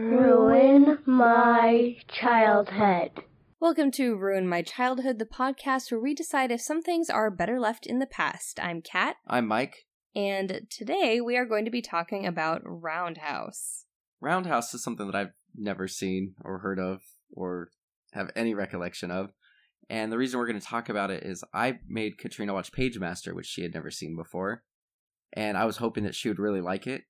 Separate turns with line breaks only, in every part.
Ruin my childhood.
Welcome to Ruin My Childhood, the podcast where we decide if some things are better left in the past. I'm Kat,
I'm Mike.
and today we are going to be talking about Roundhouse.
Roundhouse is something that I've never seen or heard of or have any recollection of. And the reason we're going to talk about it is I made Katrina watch Pagemaster, which she had never seen before. And I was hoping that she would really like it.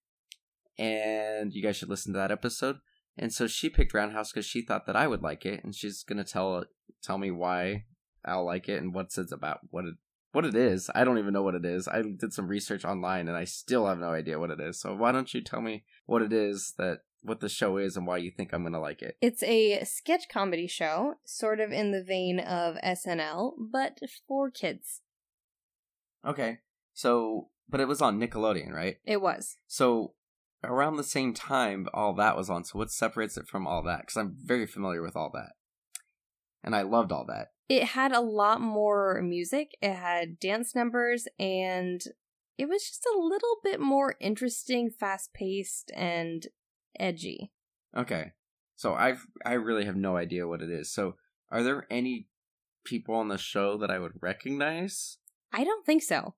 And you guys should listen to that episode. And so she picked Roundhouse because she thought that I would like it, and she's gonna tell tell me why I'll like it and what's it's about, what it what it is. I don't even know what it is. I did some research online, and I still have no idea what it is. So why don't you tell me what it is that what the show is and why you think I'm gonna like it?
It's a sketch comedy show, sort of in the vein of SNL, but for kids.
Okay, so but it was on Nickelodeon, right?
It was.
So around the same time all that was on. So what separates it from all that? Because I'm very familiar with all that, and I loved all that.
It had a lot more music, it had dance numbers, and it was just a little bit more interesting, fast paced, and edgy.
Okay, so I've I really have no idea what it is. So are there any people on the show that I would recognize?
I don't think so.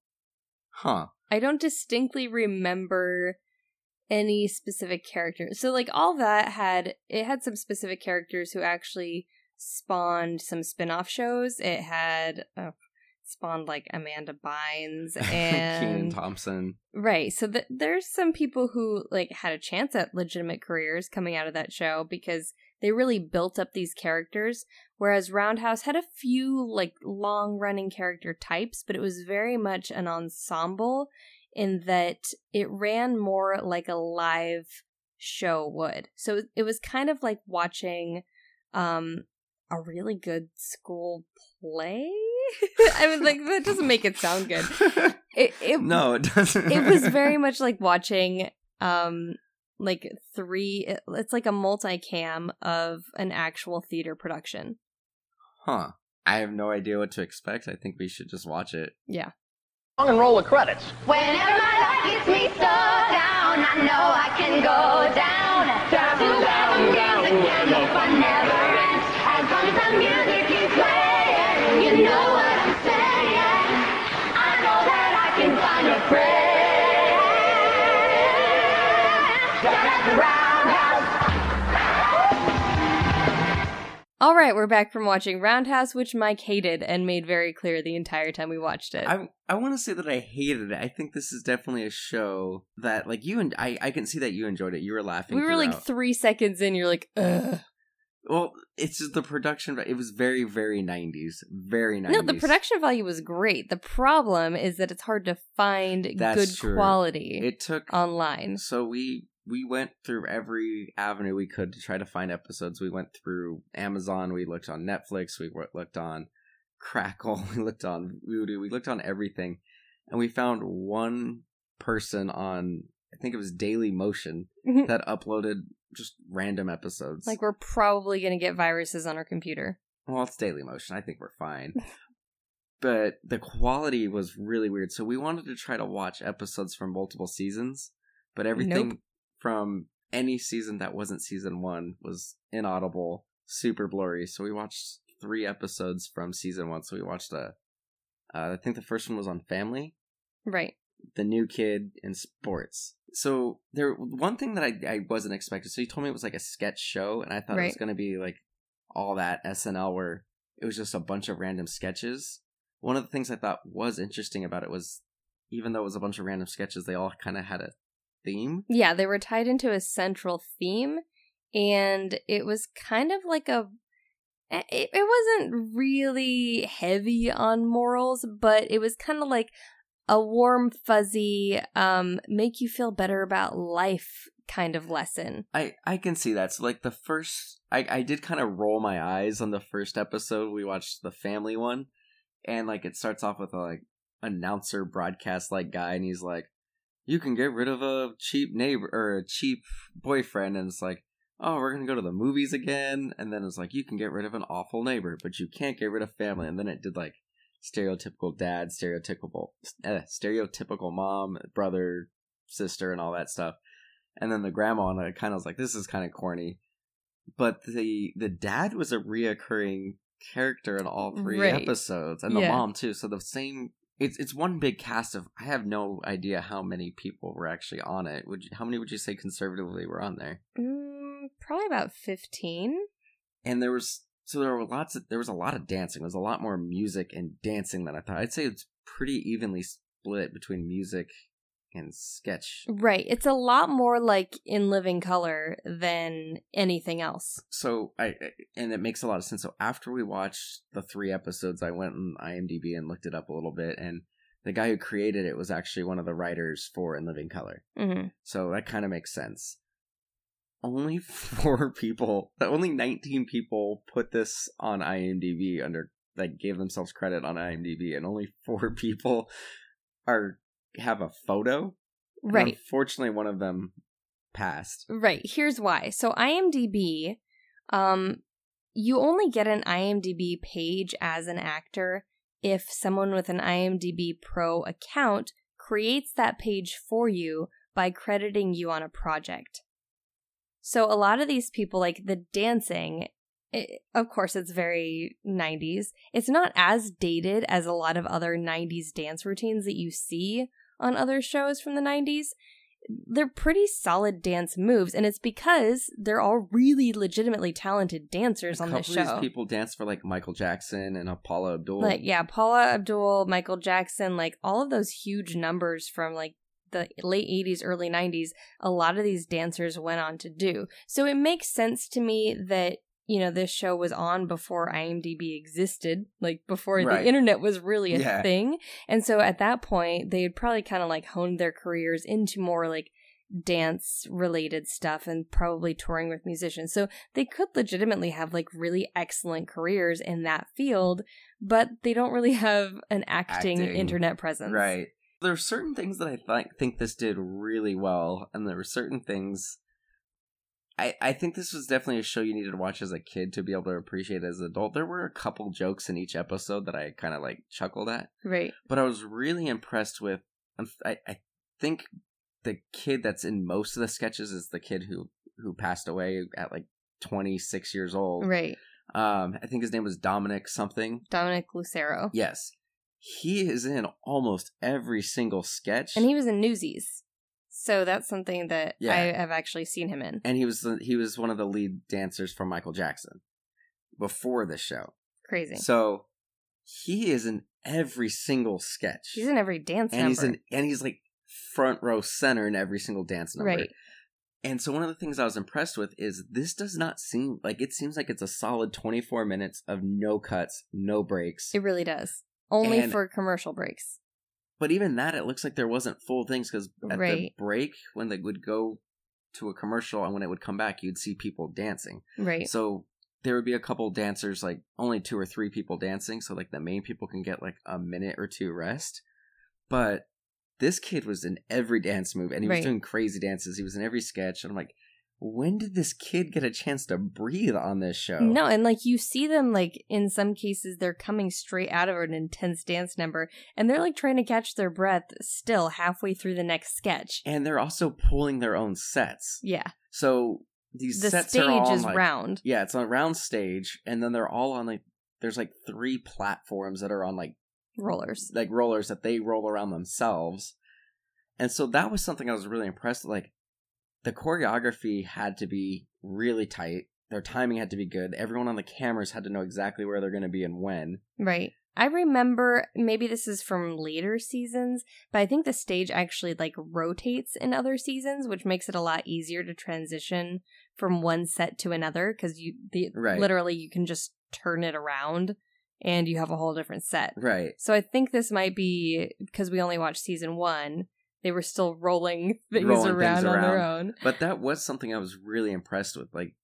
Huh.
I don't distinctly remember any specific characters. So like all that had it had some specific characters who actually spawned some spin-off shows. It had uh, spawned like Amanda Bynes and Kenan
Thompson.
right. So th- there's some people who like had a chance at legitimate careers coming out of that show because they really built up these characters whereas Roundhouse had a few like long-running character types, but it was very much an ensemble in that it ran more like a live show would. So it was kind of like watching um a really good school play. I mean like that doesn't make it sound good. It it
no, it doesn't.
it was very much like watching um like three it- it's like a multicam of an actual theater production.
huh. I have no idea what to expect. I think we should just watch it.
Yeah.
And roll the credits.
Whenever my life gets me so down, I know I can go down. Down down, down, again, the never ends. As long as the music playing, you know what I'm saying. I know that I can find a friend. Down.
All right, we're back from watching Roundhouse, which Mike hated and made very clear the entire time we watched it.
I I want to say that I hated it. I think this is definitely a show that like you and I I can see that you enjoyed it. You were laughing.
we were like three seconds in, you're like, ugh.
well, it's just the production. It was very very nineties, very nineties.
No, the production value was great. The problem is that it's hard to find
That's
good
true.
quality
It took
online.
So we we went through every avenue we could to try to find episodes. We went through Amazon. We looked on Netflix. We looked on Crackle. We looked on Vudu. We looked on everything, and we found one person on I think it was Dailymotion mm-hmm. that uploaded just random episodes.
like we're probably gonna get viruses on our computer.
Well, it's Dailymotion. I think we're fine. but the quality was really weird. So we wanted to try to watch episodes from multiple seasons, but everything
Nope.
From any season that wasn't season one was inaudible, super blurry. So we watched three episodes from season one. So we watched a, uh, I think the first one was on family,
Right.
the new kid, in sports. So there, one thing that I, I wasn't expecting. So you told me it was like a sketch show, and I thought it was going to be like all that SNL where it was just a bunch of random sketches. One of the things I thought was interesting about it was, even though it was a bunch of random sketches, they all kind of had a theme.
Yeah, they were tied into a central theme, and it was kind of like a. It, it wasn't really heavy on morals, but it was kind of like a warm, fuzzy, um, make you feel better about life kind of lesson.
I I can see that. So like the first, I I did kind of roll my eyes on the first episode. We watched the family one, and like it starts off with a like announcer broadcast like guy, and he's like, "You can get rid of a cheap neighbor or a cheap boyfriend," and it's like. Oh, we're gonna go to the movies again, and then it's like you can get rid of an awful neighbor, but you can't get rid of family. And then it did like stereotypical dad, stereotypical, uh, stereotypical mom, brother, sister, and all that stuff. and then the grandma and I kind of was like, this is kind of corny. But the the dad was a reoccurring character in all three
Right.
episodes, and the
Yeah.
mom too. So the same. It's it's one big cast of. I have no idea how many people were actually on it. Would you, how many would you say conservatively were on there?
Mm, probably about 15.
And there was so there were lots of there was a lot of dancing. There was a lot more music and dancing than I thought. I'd say it's pretty evenly split between music and sketch.
Right. It's a lot more like in living color than anything else.
so I and it makes a lot of sense. So after we watched the three episodes, I went on IMDb and looked it up a little bit, and the guy who created it was actually one of the writers for In Living Color.
hmm
So that kind of makes sense. Only four people, only nineteen people put this on IMDb under like gave themselves credit on IMDb, and only four people are have a photo. And
Right.
Unfortunately, one of them passed.
Right. Here's why. So IMDb, um, you only get an IMDb page as an actor if someone with an IMDb Pro account creates that page for you by crediting you on a project. So a lot of these people, like the dancing, it, of course, it's very 90s. It's not as dated as a lot of other 90s dance routines that you see on other shows from the 90s they're pretty solid dance moves, and it's because they're all really legitimately talented dancers on this
of
show.
these people dance for like Michael Jackson and Paula Abdul.
Like, yeah, Paula Abdul, Michael Jackson, like all of those huge numbers from like the late 80s, early 90s, a lot of these dancers went on to do. So it makes sense to me that, you know, this show was on before IMDb existed, like before
Right.
the internet was really a
Yeah.
thing. And so at that point, they had probably kind of like honed their careers into more like dance related stuff and probably touring with musicians. So they could legitimately have like really excellent careers in that field, but they don't really have an acting,
Acting.
internet presence.
Right. There are certain things that I th- think this did really well, and there were certain things. I, I think this was definitely a show you needed to watch as a kid to be able to appreciate as an adult. There were a couple jokes in each episode that I kind of like chuckled at,
Right.
but I was really impressed with. I, I think the kid that's in most of the sketches is the kid who who passed away at like 26 years old.
Right.
Um, I think his name was Dominic something.
Dominic Lucero.
Yes. He is in almost every single sketch.
And he was in Newsies. So that's something that
Yeah.
I have actually seen him in.
and he was the, he was one of the lead dancers for Michael Jackson before the show.
Crazy.
So he is in every single sketch.
he's in every dance
and
number.
he's in and he's like front row center in every single dance number.
Right.
And so one of the things I was impressed with is this does not seem like it seems like it's a solid 24 minutes of no cuts, no breaks.
It really does. Only
And-
for commercial breaks.
But even that, it looks like there wasn't full things because at the break, when they would go to a commercial and when it would come back, you'd see people dancing.
Right.
So there would be a couple dancers, like only two or three people dancing, so like the main people can get like a minute or two rest. But this kid was in every dance move and he
Right.
was doing crazy dances. He was in every sketch, and I'm like, when did this kid get a chance to breathe on this show?
No, and like you see them like in some cases they're coming straight out of an intense dance number and they're like trying to catch their breath still halfway through the next sketch.
And they're also pulling their own sets.
Yeah.
So these
The
sets
stage
are all
is
like-
round.
Yeah, it's on a round stage, and then they're all on like there's like three platforms that are on like
Rollers.
like rollers that they roll around themselves. And so that was something I was really impressed with. Like the choreography had to be really tight. Their timing had to be good. Everyone on the cameras had to know exactly where they're going to be and when.
Right. I remember maybe this is from later seasons, but I think the stage actually like rotates in other seasons, which makes it a lot easier to transition from one set to another because you the
Right.
literally you can just turn it around and you have a whole different set.
Right.
So I think this might be because we only watched season one. They were still rolling things
Rolling
around
things
on their own.
But that was something I was really impressed with. Like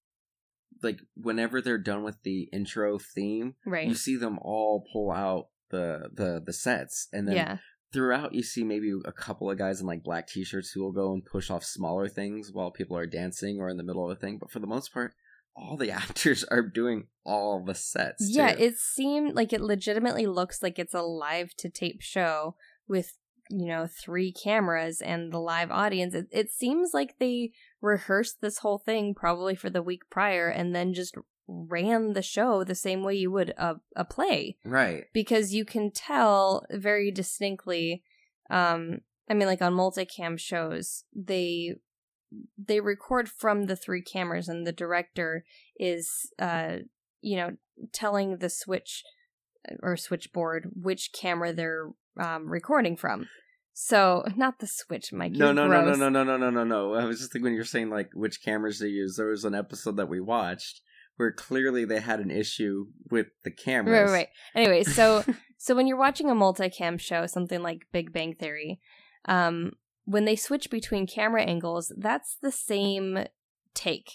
like whenever they're done with the intro theme,
Right.
you see them all pull out the the the sets and then
yeah.
throughout you see maybe a couple of guys in like black t-shirts who will go and push off smaller things while people are dancing or in the middle of a thing but for the most part all the actors are doing all the sets
Yeah,
too.
it seemed like it legitimately looks like it's a live to tape show with, you know, three cameras and the live audience. It, it seems like they rehearsed this whole thing probably for the week prior and then just ran the show the same way you would a, a play
Right.
because you can tell very distinctly um i mean like on multicam shows they they record from the three cameras and the director is uh you know telling the switch uh, or switchboard which camera they're um recording from so not the switch mike
No, no, no, no, no, no, no, no, no, no. I was just thinking when you're saying like which cameras they use. There was an episode that we watched where clearly they had an issue with the cameras.
Right, right, right. Anyway, so so when you're watching a multicam show, something like Big Bang Theory, um, when they switch between camera angles, that's the same take.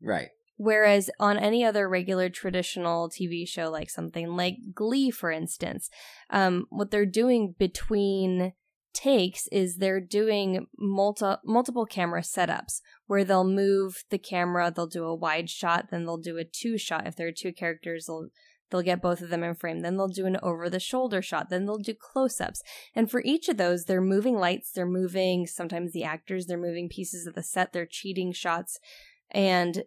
Right.
Whereas on any other regular traditional TV show, like something like Glee, for instance, um, what they're doing between takes is they're doing multi- multiple camera setups where they'll move the camera, they'll do a wide shot, then they'll do a two shot. If there are two characters, they'll they'll get both of them in frame. Then they'll do an over the shoulder shot. Then they'll do close ups. And for each of those, they're moving lights, they're moving sometimes the actors, they're moving pieces of the set, they're cheating shots. And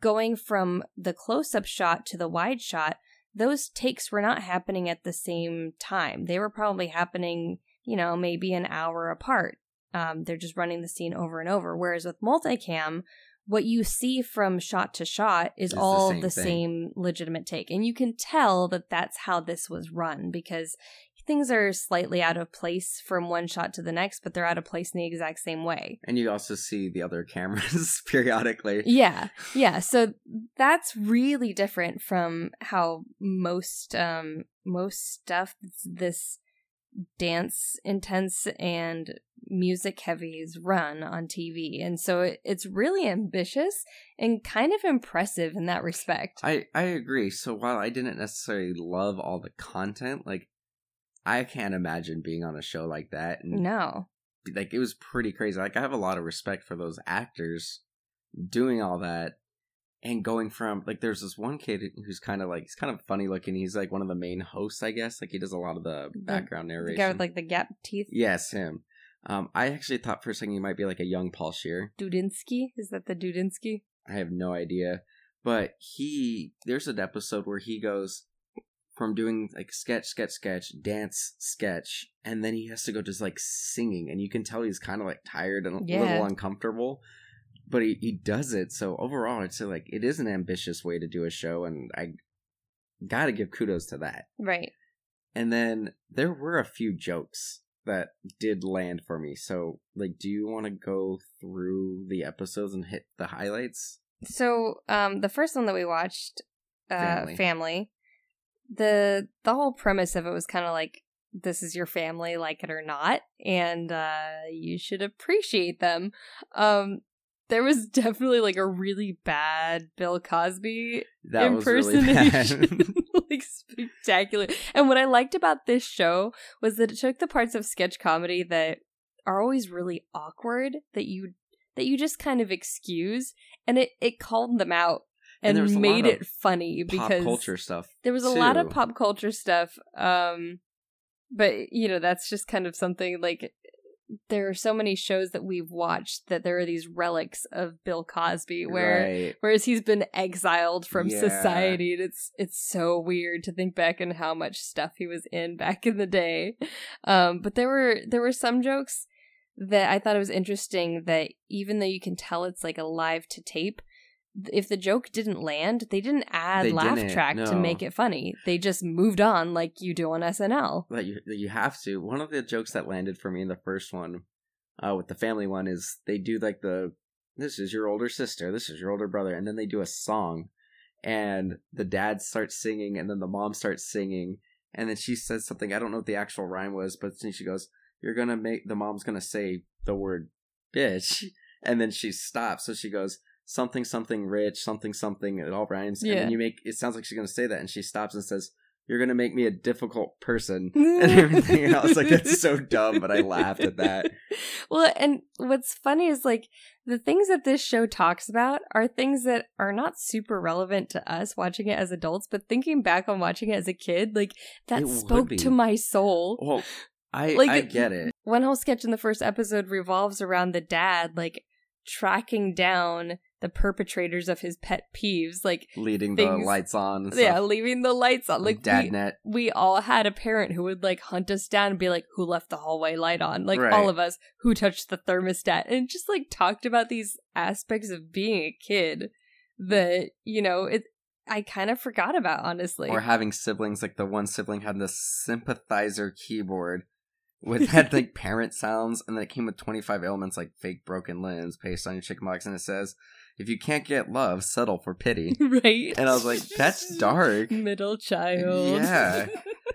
going from the close up shot to the wide shot, those takes were not happening at the same time. They were probably happening, you know, maybe an hour apart. Um, they're just running the scene over and over. Whereas with multicam, what you see from shot to shot is
It's the
all
same
the same legitimate take. And you can tell that that's how this was run because things are slightly out of place from one shot to the next, but they're out of place in the exact same way.
And you also see the other cameras periodically.
Yeah, yeah. So that's really different from how most um most stuff this dance intense and music heavy is run on TV. And so it, it's really ambitious and kind of impressive in that respect.
I I agree. So while I didn't necessarily love all the content, like I can't imagine being on a show like that and
no.
like it was pretty crazy. Like I have a lot of respect for those actors doing all that and going from like there's this one kid who's kind of like he's kind of funny looking. He's like one of the main hosts, I guess. Like he does a lot of the background
The
narration.
guy with like the gap teeth.
yes, him. Um, I actually thought for a second he might be like a young Pauly Shore.
Dudynsky? Is that the Dudynsky?
I have no idea. But he there's an episode where he goes from doing like sketch, sketch, sketch, dance, sketch, and then he has to go just like singing, and you can tell he's kind of like tired and a
Yeah.
little uncomfortable. But he, he does it. So overall, I'd say like it is an ambitious way to do a show, and I gotta give kudos to that.
Right.
And then there were a few jokes that did land for me. So like, do you want to go through the episodes and hit the highlights?
So, um, the first one that we watched, uh,
Family.
family. The the whole premise of it was kind of like this is your family, like it or not, and uh, you should appreciate them. Um, there was definitely like a really bad Bill Cosby
That was really
impersonation,
bad.
like spectacular. And what I liked about this show was that it took the parts of sketch comedy that are always really awkward that you that you just kind of excuse, and it it called them out
And
and,
there was a
made it funny
Pop
because
culture stuff.
there was a lot of pop culture stuff. Um, but you know that's just kind of something like there are so many shows that we've watched that there are these relics of Bill Cosby where
Right.
whereas he's been exiled from
Yeah.
society and it's it's so weird to think back on how much stuff he was in back in the day um but there were there were some jokes that i thought it was interesting that even though you can tell it's like a live to tape if the joke didn't land they didn't add
They
laugh
didn't,
track to make it funny. They just moved on like you do on snl
But you you have to. One of the jokes that landed for me in the first one, uh, with the family one, is they do like the this is your older sister, this is your older brother, and then they do a song, and the dad starts singing, and then the mom starts singing, and then she says something. I don't know what the actual rhyme was, but then she goes, "You're gonna make the mom's gonna say the word bitch," and then she stops, so she goes. Something something rich, something something. It all rhymes, and
Yeah.
then you make it sounds like she's gonna say that, and she stops and says, "You're gonna make me a difficult person." and everything else. Like that's so dumb, but I laughed at that.
well, and what's funny is like the things that this show talks about are things that are not super relevant to us watching it as adults, but thinking back on watching it as a kid, like that
It
spoke to my soul.
Well, I
Like,
I get it.
One whole sketch in the first episode revolves around the dad, like, tracking down the perpetrators of his pet peeves. Like,
Leading
things-
the lights on.
Yeah, leaving the lights on. Like,
dad
we, we all had a parent who would, like, hunt us down and be like, who left the hallway light on? Like,
Right.
all of us, who touched the thermostat? And just, like, talked about these aspects of being a kid that, you know, it. I kind of forgot about, honestly.
or having siblings like the one sibling had the sympathizer keyboard with had like parent sounds and then it came with 25 elements like fake broken limbs paste on your chicken pox and it says if you can't get love settle for pity
right?
and i was like that's dark
Middle child.
Yeah.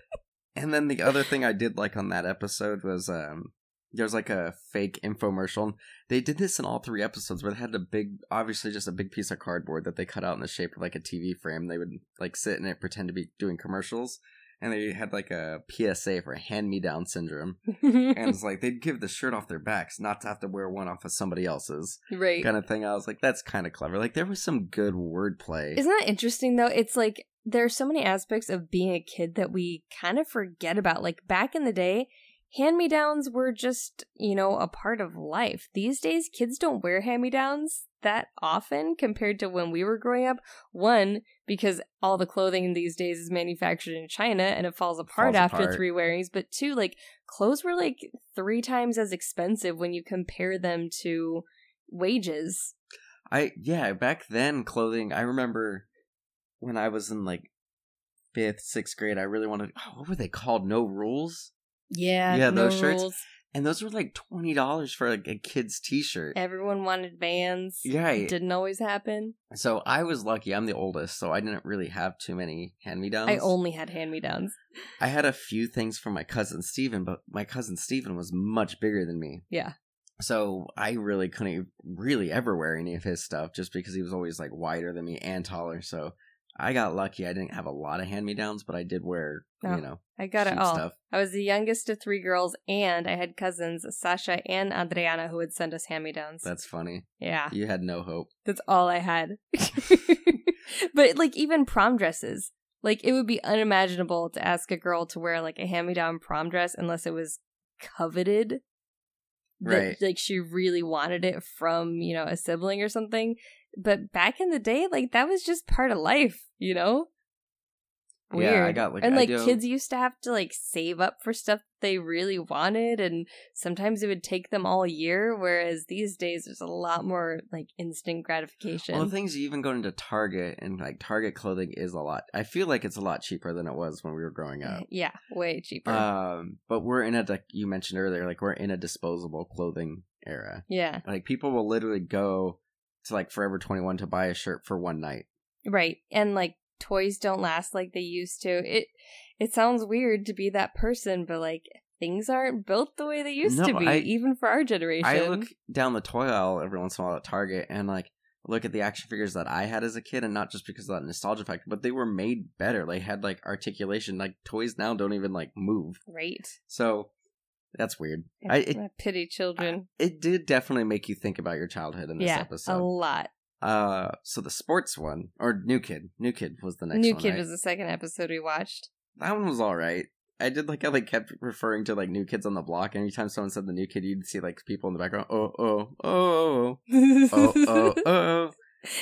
and then the other thing i did like on that episode was um there's like a fake infomercial and they did this in all three episodes where they had a big obviously just a big piece of cardboard that they cut out in the shape of like a tv frame they would like sit in it pretend to be doing commercials and they had like a psa for hand me down syndrome and it's like they'd give the shirt off their backs not to have to wear one off of somebody else's
right.
kind of thing i was like that's kind of clever like there was some good wordplay
Isn't that interesting though? It's like there are so many aspects of being a kid that we kind of forget about. Like back in the day, hand me downs were just, you know, a part of life. These days, kids don't wear hand me downs that often compared to when we were growing up. One, because all the clothing these days is manufactured in China and it falls apart
Falls
after
apart.
three wearings. But two, like clothes were like three times as expensive when you compare them to wages.
I yeah, back then clothing. I remember when I was in like fifth, sixth grade. I really wanted. Oh, what were they called? No rules.
Yeah,
Yeah,
no
those shirts.
rules.
And those were like twenty dollars for like a kid's T-shirt.
Everyone wanted vans.
Right.
Didn't always happen.
So I was lucky. I'm the oldest, so I didn't really have too many hand-me-downs.
I only had hand me downs.
I had a few things from my cousin Steven, but my cousin Steven was much bigger than me.
Yeah.
So I really couldn't really ever wear any of his stuff just because he was always like wider than me and taller. So I got lucky. I didn't have a lot of hand me downs, but I did wear,
Oh,
you know,
I got it all.
stuff.
I was the youngest of three girls, and I had cousins, Sasha and Adriana, who would send us hand me downs.
That's funny.
Yeah.
You had no hope.
That's all I had. but like even prom dresses, like it would be unimaginable to ask a girl to wear like a hand-me-down prom dress unless it was coveted. That,
Right.
Like she really wanted it from, you know, a sibling or something. But back in the day, like that was just part of life, you know? Weird.
Yeah, I got, like,
and like kids used to have to like save up for stuff they really wanted and sometimes it would take them all year whereas these days there's a lot more like instant gratification
Well, things you even go into Target and like Target clothing is a lot. I feel like it's a lot cheaper than it was when we were growing up.
yeah way cheaper
Um, but we're in a like you mentioned earlier, like we're in a disposable clothing era.
yeah
Like people will literally go to like Forever Twenty One to buy a shirt for one night.
right and like toys don't last like they used to it it sounds weird to be that person but like things aren't built the way they used
No,
to be
I-
even for our generation
I look down the toy aisle every once in a while at Target and like look at the action figures that I had as a kid, and not just because of that nostalgia factor, but they were made better. They had like articulation. Like toys now don't even like move.
right
So that's weird. I it,
I pity children
it did definitely make you think about your childhood in this
episode. a lot
Uh, so the sports one or New Kid, New Kid was the next
new
one.
kid
right?
was the second episode we watched
that one was all right. I did like how they kept referring to like new kids on the block. Anytime someone said the new kid, you'd see like people in the background. Oh, oh, oh, oh, oh, oh, oh.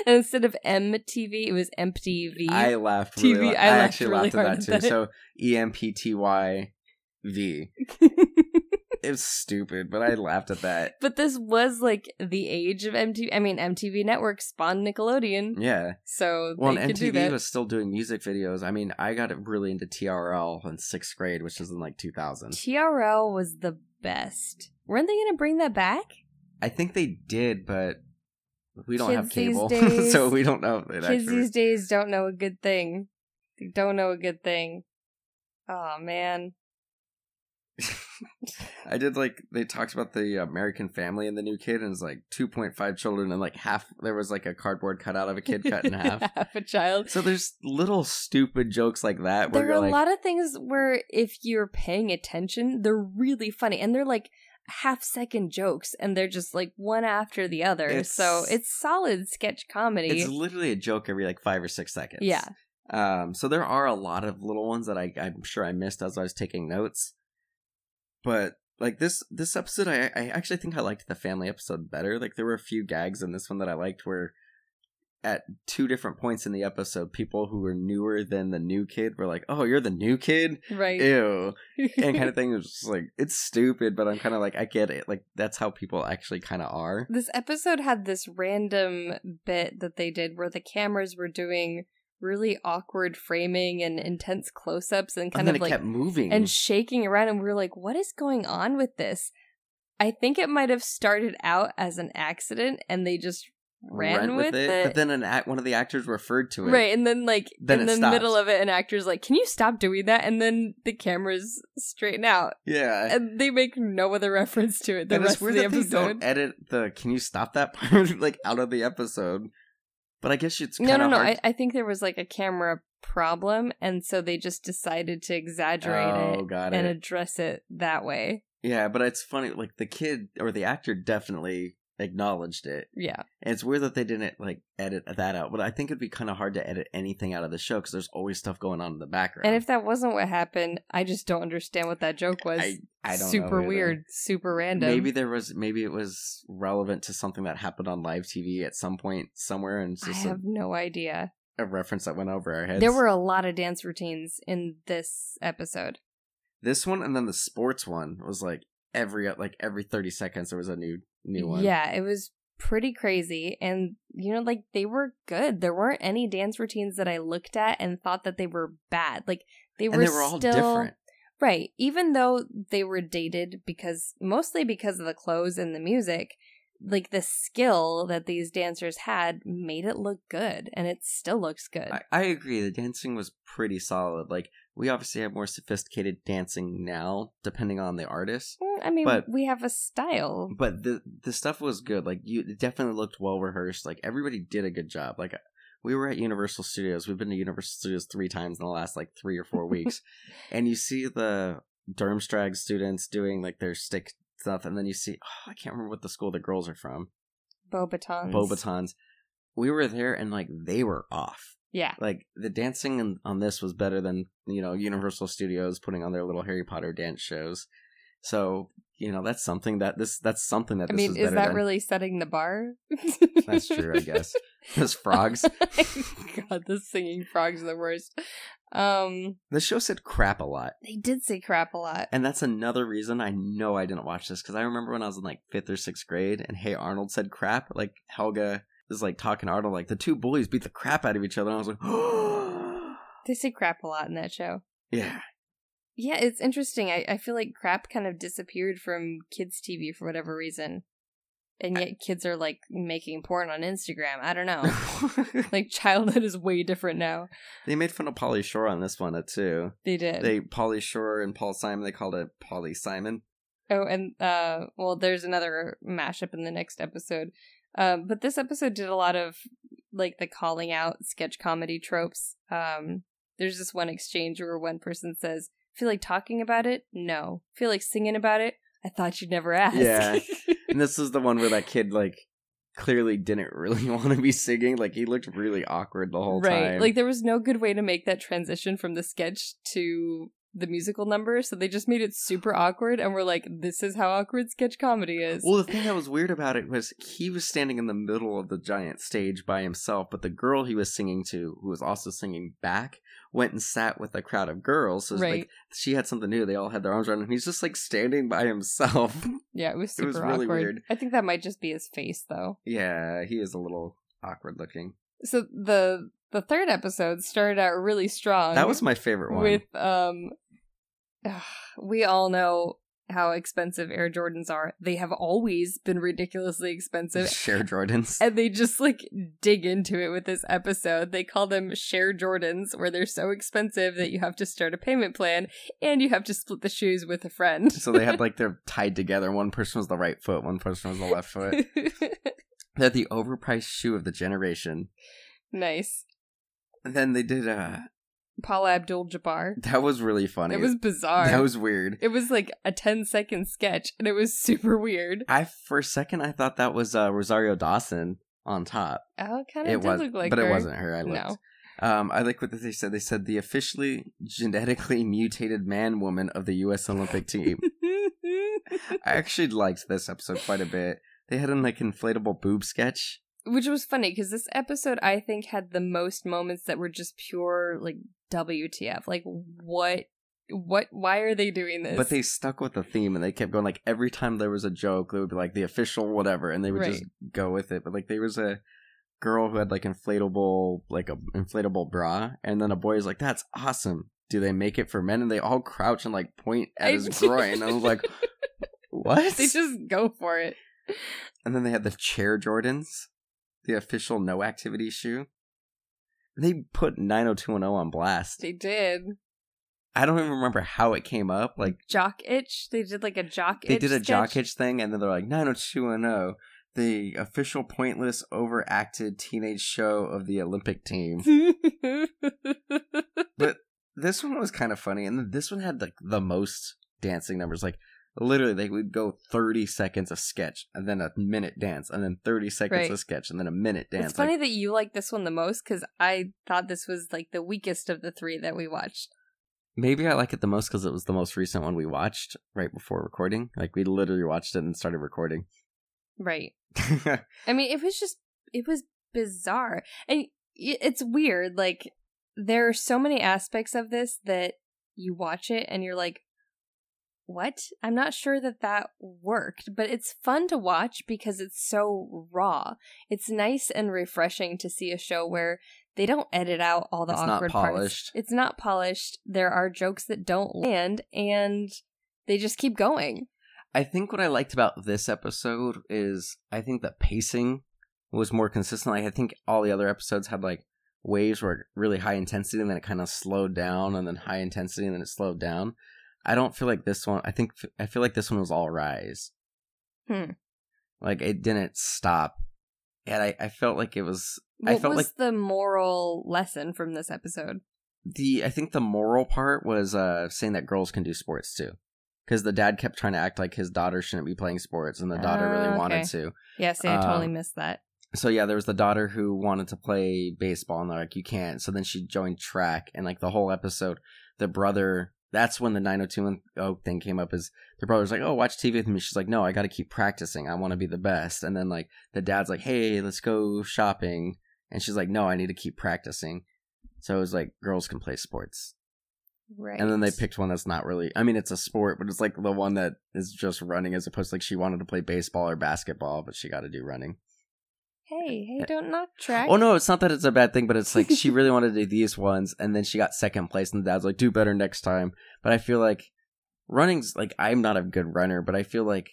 and instead of MTV, it was MTV.
I laughed. Really
TV. I
I,
laughed
actually
really
laughed at that too.
that.
So E M P T Y V. It was stupid, but I laughed at that.
but this was like the age of MTV. I mean, MTV Network spawned Nickelodeon,
Yeah.
so
Well,
they
and
could do
MTV was still doing music videos. I mean, I got really into TRL in sixth grade, which was in like 2000.
TRL was the best. Weren't they going to bring that back?
I think they did, but we don't have
Kids these
cable,
days-
so we don't know if
Kids
actually.
these days don't know a good thing. They don't know a good thing. Oh man.
I did like they talked about the American family and the new kid, and it's like 2.5 children, and like half there was like a cardboard cutout of a kid cut in half.
half a child.
So there's little stupid jokes like that where
There are a
like,
lot of things where if you're paying attention, they're really funny and they're like half second jokes and they're just like one after the other.
It's-
so it's solid sketch comedy.
it's literally a joke every like five or six seconds.
yeah.
Um. So there are a lot of little ones that I I'm sure I missed as I was taking notes. But like this this episode I, I actually think i liked the family episode better. Like there were a few gags in this one that i liked where at two different points in the episode people who were newer than the new kid were like oh you're the new kid?
Right.
ew. And kind of thing was just like it's stupid but i'm kind of like i get it. Like that's how people actually kind of are.
This episode had this random bit that they did where the cameras were doing really awkward framing and intense close ups and
and
kind
then
of
it
like
kept moving.
and shaking around and we were like what is going on with this? I think it might have started out as an accident and they just ran, with, it,
but then an act one of the actors referred to it.
Right and then like
Then
in the
stops.
middle of it an actor's like can you stop doing that? And then the cameras straighten out.
Yeah.
And they make no other reference to it the
and
rest
it's
of the
that they
episode.
don't edit the can you stop that? part like out of the episode but i guess it's
no no no I, I think there was like a camera problem and so they just decided to exaggerate
Oh,
it
got
and address it that way.
Yeah but it's funny like the kid or the actor definitely acknowledged it.
Yeah.
And it's weird that they didn't like edit that out but i think it'd be kind of hard to edit anything out of the show because there's always stuff going on in the background.
And if that wasn't what happened i just don't understand what that joke was.
I, I don't
super weird super random.
Maybe there was maybe it was relevant to something that happened on live tv at some point somewhere and
i
a,
have no idea.
a reference that went over our heads.
There were a lot of dance routines in this episode.
This one and then the sports one was like every like every 30 seconds there was a new new one.
Yeah it was pretty crazy and you know like they were good. There weren't any dance routines that i looked at and thought that they were bad. Like they were,
they were all
still
different.
Right even though they were dated because mostly because of the clothes and the music like the skill that these dancers had made it look good and it still looks good.
I, I agree the dancing was pretty solid like we obviously have more sophisticated dancing now depending on the artist.
Mm, i mean
but-
we have a style.
but the the stuff was good. Like you it definitely looked well rehearsed. Like everybody did a good job. Like we were at universal studios. We've been to universal studios three times in the last like three or four weeks. And you see the durmstrang students doing like their stick stuff and then you see oh, i can't remember what the school the girls are from.
Beauxbatons.
Beauxbatons. We were there and like they were off
yeah.
Like the dancing in, on this was better than you know universal studios putting on their little harry potter dance shows. So you know that's something that this that's something that
i mean
is,
is that
than.
really setting the bar?
That's true i guess. Those frogs.
God the singing frogs are the worst. Um
the show said crap a lot.
they did say crap a lot.
And that's another reason i know i didn't watch this because i remember when i was in like fifth or sixth grade and hey arnold said crap like helga is like talking to arnold like the two bullies beat the crap out of each other and i was like
they say crap a lot in that show.
Yeah.
Yeah it's interesting. I, I feel like crap kind of disappeared from kids tv for whatever reason and yet kids are like making porn on instagram. I don't know. Like childhood is way different now.
They made fun of Pauly Shore on this one uh, too.
They did.
They Pauly Shore and paul simon they called it polly simon.
Oh, and uh, well, there's another mashup in the next episode. Um, but this episode did a lot of like the calling out sketch comedy tropes. Um, there's this one exchange where one person says, "Feel like talking about it? No. Feel like singing about it? I thought you'd never ask."
Yeah. And this is the one where that kid like clearly didn't really want to be singing. Like he looked really awkward the whole
right.
time.
Like there was no good way to make that transition from the sketch to the musical number, so they just made it super awkward, and we're like, "This is how awkward sketch comedy is."
well, the thing that was weird about it was he was standing in the middle of the giant stage by himself, but the girl he was singing to, who was also singing back, went and sat with a crowd of girls. So it's
Right.
like she had something new. They all had their arms around him. He's just like standing by himself.
yeah, it was
it
super
was really
awkward.
weird.
I think that might just be his face, though.
yeah, he is a little awkward looking.
so the the third episode started out really strong.
That was my favorite one.
with um. We all know how expensive Air Jordans are. They have always been ridiculously expensive.
Share Jordans.
And they just like dig into it with this episode. They call them share Jordans, where they're so expensive that you have to start a payment plan and you have to split the shoes with a friend.
so they had like they're tied together. One person was the right foot, one person was the left foot. They're the overpriced shoe of the generation.
nice.
And then they did uh
Paula Abdul Jabbar.
that was really funny.
It was bizarre.
that was weird.
It was like a 10 second sketch and it was super weird.
I for a second I thought that was uh Rosario Dawson on top.
Oh, kind of
it
did
was
look like
but
her.
it wasn't her. I looked.
No.
Um, I like what they said. They said the officially genetically mutated man woman of the U.S. Olympic team. I actually liked this episode quite a bit. They had an like inflatable boob sketch.
Which was funny because this episode, I think, had the most moments that were just pure like WTF. Like, what? What? Why are they doing this?
But they stuck with the theme and they kept going like every time there was a joke, they would be like the official whatever, and they would just go with it. But like there was a girl who had like inflatable like a inflatable bra, and then a boy is like, "That's awesome." Do they make it for men? And they all crouch and like point at his groin. And I was like, "What?"
they just go for it.
And then they had the chair Jordans, the official no activity shoe. They put 90210 on blast.
They did
I don't even remember how it came up. Like
jock itch. They did like a jock.
they did a jock itch thing, and then they're like 90210, the official pointless, overacted teenage show of the Olympic team. but this one was kind of funny, and this one had like the most dancing numbers. Like literally, they would go 30 seconds a sketch, and then a minute dance, and then 30 seconds
Right.
a sketch, and then a minute dance.
it's funny
Like,
that you like this one the most because I thought this was like the weakest of the three that we watched.
maybe I like it the most because it was the most recent one we watched right before recording. Like we literally watched it and started recording.
Right. I mean, it was just it was bizarre, and it's weird. Like there are so many aspects of this that you watch it and you're like, "What?" I'm not sure that that worked, but it's fun to watch because it's so raw. It's nice and refreshing to see a show where they don't edit out all the
It's not
awkward parts. It's not polished. There are jokes that don't land, and they just keep going.
I think what I liked about this episode is I think the pacing was more consistent. Like I think all the other episodes had like waves were really high intensity and then it kind of slowed down and then high intensity and then it slowed down. I don't feel like this one. I think I feel like this one was all rise.
Hmm.
Like it didn't stop, and I I felt like it was. I
What
felt
was
like
the moral lesson from this episode?
the I think the moral part was uh saying that girls can do sports too. Because the dad kept trying to act like his daughter shouldn't be playing sports, and the daughter
Ah,
really
okay.
wanted to.
Yeah, see, I totally
Um,
missed that.
So yeah, there was the daughter who wanted to play baseball, and they're like, "You can't." So then she joined track, and like the whole episode, the brother. That's when the 90210 thing came up. Is the brother's like, "Oh, watch TV with me." She's like, "No, I got to keep practicing. I want to be the best." And then like the dad's like, "Hey, let's go shopping," and she's like, "No, I need to keep practicing." So it was like girls can play sports.
Right.
And then they picked one that's not really. I mean, it's a sport, but it's like the one that is just running, as opposed to like she wanted to play baseball or basketball, but she got to do running.
Hey, hey, eh, don't knock track.
Oh no, it's not that it's a bad thing, but it's like she really wanted to do these ones, and then she got second place, and the dad's like, "Do better next time." But I feel like running's like I'm not a good runner, but I feel like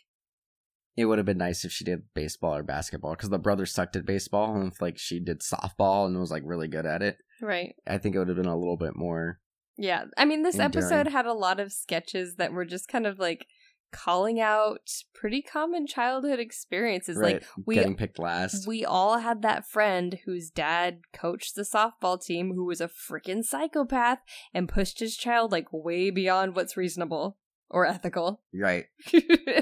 it would have been nice if she did baseball or basketball because the brother sucked at baseball, and if like she did softball and was like really good at it,
Right.
I think it would have been a little bit more.
Yeah. I mean, this
Enduring.
episode had a lot of sketches that were just kind of like calling out pretty common childhood experiences.
right,
Like we
getting picked last.
we all had that friend whose dad coached the softball team who was a freaking psychopath and pushed his child like way beyond what's reasonable or ethical.
right,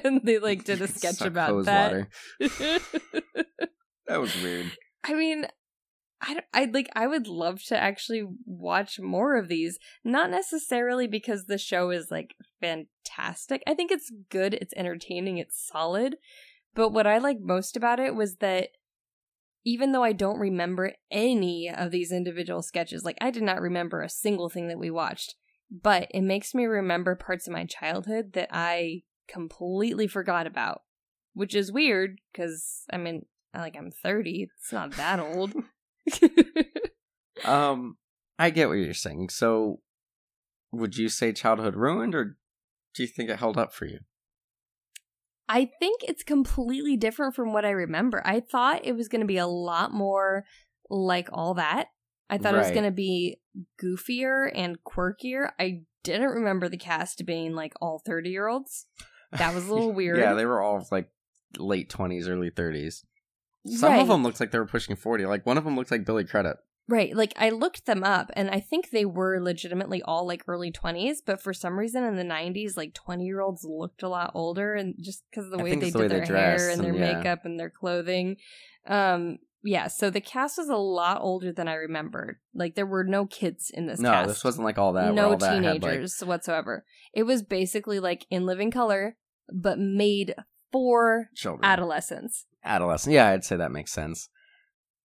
and they like did a sketch about that.
That was weird.
I mean, I I'd like I would love to actually watch more of these. Not necessarily because the show is like fantastic. I think it's good, it's entertaining, it's solid. But what I like most about it was that even though I don't remember any of these individual sketches, like I did not remember a single thing that we watched, but it makes me remember parts of my childhood that I completely forgot about, which is weird because I mean, like I'm 30, it's not that old.
Um, I get what you're saying. So, would you say childhood ruined, or do you think it held up for you?
I think it's completely different from what I remember. I thought it was going to be a lot more like all that. I thought it was going to be goofier and quirkier. I didn't remember the cast being like all 30 year olds. That was a little weird.
yeah, they were all like late twenties, early thirties. Some
right.
of them looked like they were pushing forty. Like one of them looked like Billy Credit.
Right. Like I looked them up and I think they were legitimately all like early 20s, but for some reason in the 90s, like 20 year olds looked a lot older and just because of the way they
it's the
did
way
their hair and their
and- yeah.
makeup and their clothing. Um, yeah, so the cast was a lot older than I remembered. Like there were no kids in this
no,
cast.
this wasn't like all that.
no
all that had, like-
teenagers whatsoever. It was basically like in living color, but made for
Children.
adolescents.
Adolescent. Yeah, I'd say that makes sense.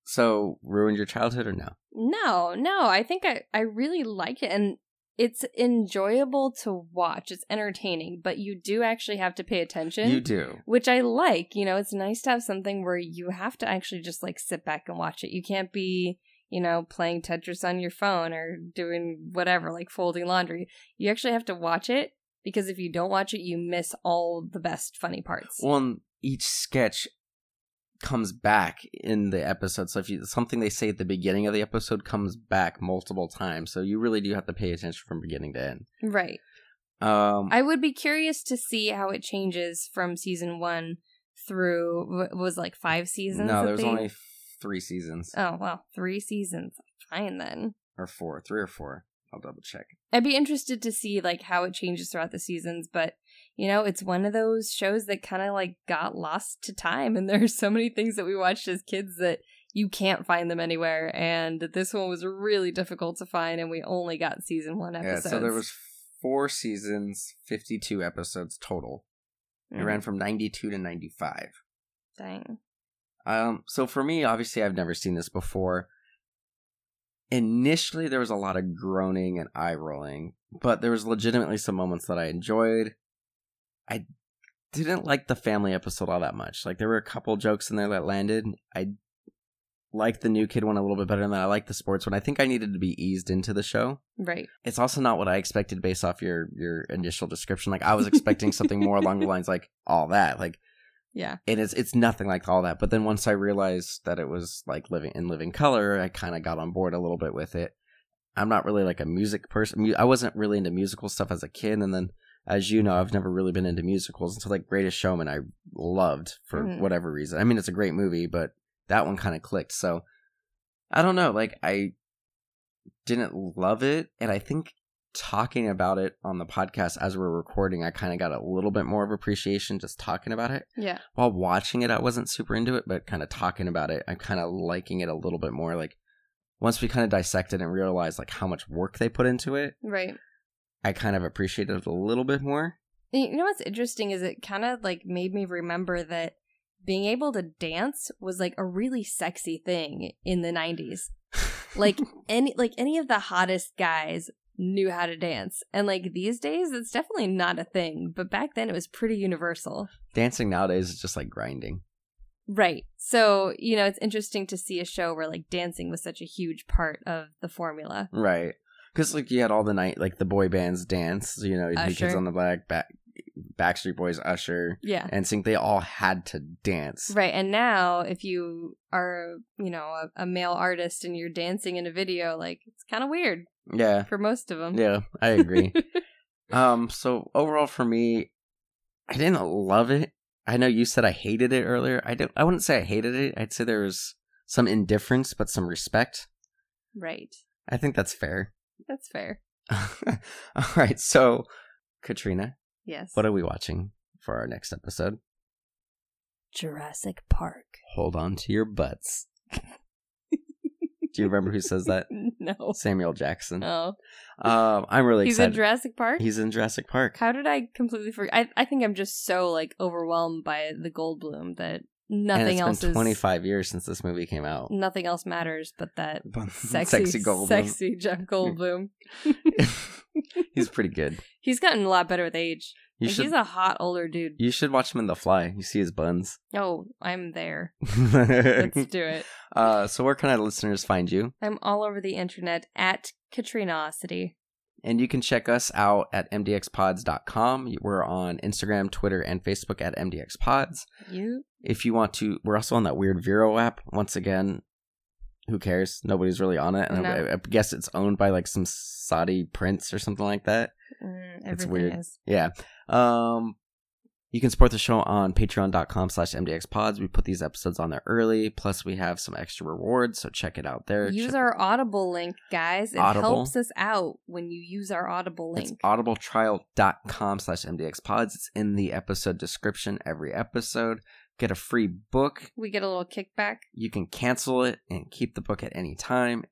So, ruined your childhood or no?
No, no, I think I, I really like it and it's enjoyable to watch. It's entertaining, but you do actually have to pay attention.
You do.
Which I like. You know, it's nice to have something where you have to actually just like sit back and watch it. You can't be, you know, playing Tetris on your phone or doing whatever, like folding laundry. You actually have to watch it because if you don't watch it, you miss all the best funny parts.
Well, and each sketch comes back in the episode. So if you something they say at the beginning of the episode comes back multiple times, so you really do have to pay attention from beginning to end.
Right.
Um,
I would be curious to see how it changes from season one through was like five seasons.
no, there was
they-
only three seasons
Oh well, three seasons. Fine then.
or four, three or four. I'll double check.
I'd be interested to see like how it changes throughout the seasons, but you know, it's one of those shows that kind of like got lost to time, and there's so many things that we watched as kids that you can't find them anywhere. And this one was really difficult to find, and we only got season one episodes.
Yeah, so there was four seasons, fifty-two episodes total. It
Mm,
ran from ninety-two to ninety-five.
dang.
Um, so for me, obviously, I've never seen this before. Initially, there was a lot of groaning and eye rolling, but there was legitimately some moments that I enjoyed. I didn't like the family episode all that much. Like there were a couple jokes in there that landed. I liked the new kid one a little bit better than I liked the sports one. I think I needed to be eased into the show.
Right.
It's also not what I expected based off your your initial description. Like I was expecting something more along the lines like all that. Like
Yeah.
and it's it's nothing like all that. But then once I realized that it was like living in living color, I kind of got on board a little bit with it. I'm not really like a music person. I wasn't really into musical stuff as a kid, and then as you know, I've never really been into musicals until like Greatest Showman. I loved for
Mhm.
whatever reason. I mean, it's a great movie, but that one kind of clicked. So I don't know. Like I didn't love it, and I think talking about it on the podcast as we're recording, I kind of got a little bit more of appreciation just talking about it
Yeah.
while watching it, I wasn't super into it, but kind of talking about it, I'm kind of liking it a little bit more. Like once we kind of dissected and realized like how much work they put into it,
Right.
I kind of appreciated it a little bit more.
You know what's interesting is it kind of like made me remember that being able to dance was like a really sexy thing in the 90s. Like any like any of the hottest guys knew how to dance. And like these days it's definitely not a thing, but back then it was pretty universal.
Dancing nowadays is just like grinding.
Right. So, you know, it's interesting to see a show where like dancing was such a huge part of the formula.
Right. Because like you had all the night like the boy bands dance, you know, the kids on the black back Backstreet Boys, Usher,
Yeah.
NSYNC, they all had to dance.
Right. And now, if you are, you know, a, a male artist and you're dancing in a video, like, it's kind of weird
Yeah.
for most of them.
Yeah, I agree. Um, so overall for me, I didn't love it. I know you said I hated it earlier. I don't I wouldn't say I hated it. I'd say there was some indifference but some respect.
right.
I think that's fair.
That's fair.
All right, so Katrina,
Yes.
what are we watching for our next episode?
Jurassic Park.
Hold on to your butts. Do you remember who says that?
no.
Samuel Jackson.
Oh.
Um, I'm really
He's in
excited.
Jurassic Park?
He's in Jurassic Park.
How did I completely forget? I, I think I'm just so, like, overwhelmed by the Goldblum that
and
nothing
it's
else
been
is.
25 years since this movie came out.
Nothing else matters but that sexy,
Sexy Goldblum.
sexy Jeff Goldblum.
He's pretty good.
He's gotten a lot better with age.
You
Like,
should
He's a hot older dude.
you should watch him in The Fly. You see his buns.
Oh, I'm there. Let's do it.
uh, so where can our listeners find you?
I'm all over the internet at Katrinaosity.
And you can check us out at mdxpods.com. We're on Instagram, Twitter, and Facebook at mdxpods.
You?
If you want to, we're also on that weird Vero app. Once again, who cares? Nobody's really on it. And
No.
I, I guess it's owned by like some Saudi prince or something like that.
Mm,
It's weird.
is.
Yeah. Um you can support the show on patreon.com slash mdxpods. We put these episodes on there early. Plus we have some extra rewards, so check it out there.
Use
Check-
our Audible link, guys. It
Audible?
helps us out when you use our Audible link.
It's audibletrial.com slash mdxpods. It's in the episode description every episode. Get a free book.
we get a little kickback.
You can cancel it and keep the book at any time.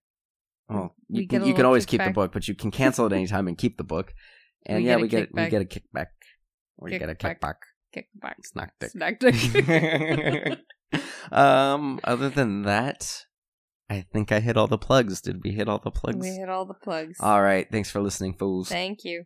Well, you you can always keep the book, but you can cancel it anytime and keep the book. And
We
yeah, we get we get a kickback. Or you get a
Kickback.
kickback.
Kick.
Snack dick.
Snack dick.
um, other than that, I think I hit all the plugs. Did we hit all the plugs?
we hit all the plugs.
All right. Thanks for listening, fools.
Thank you.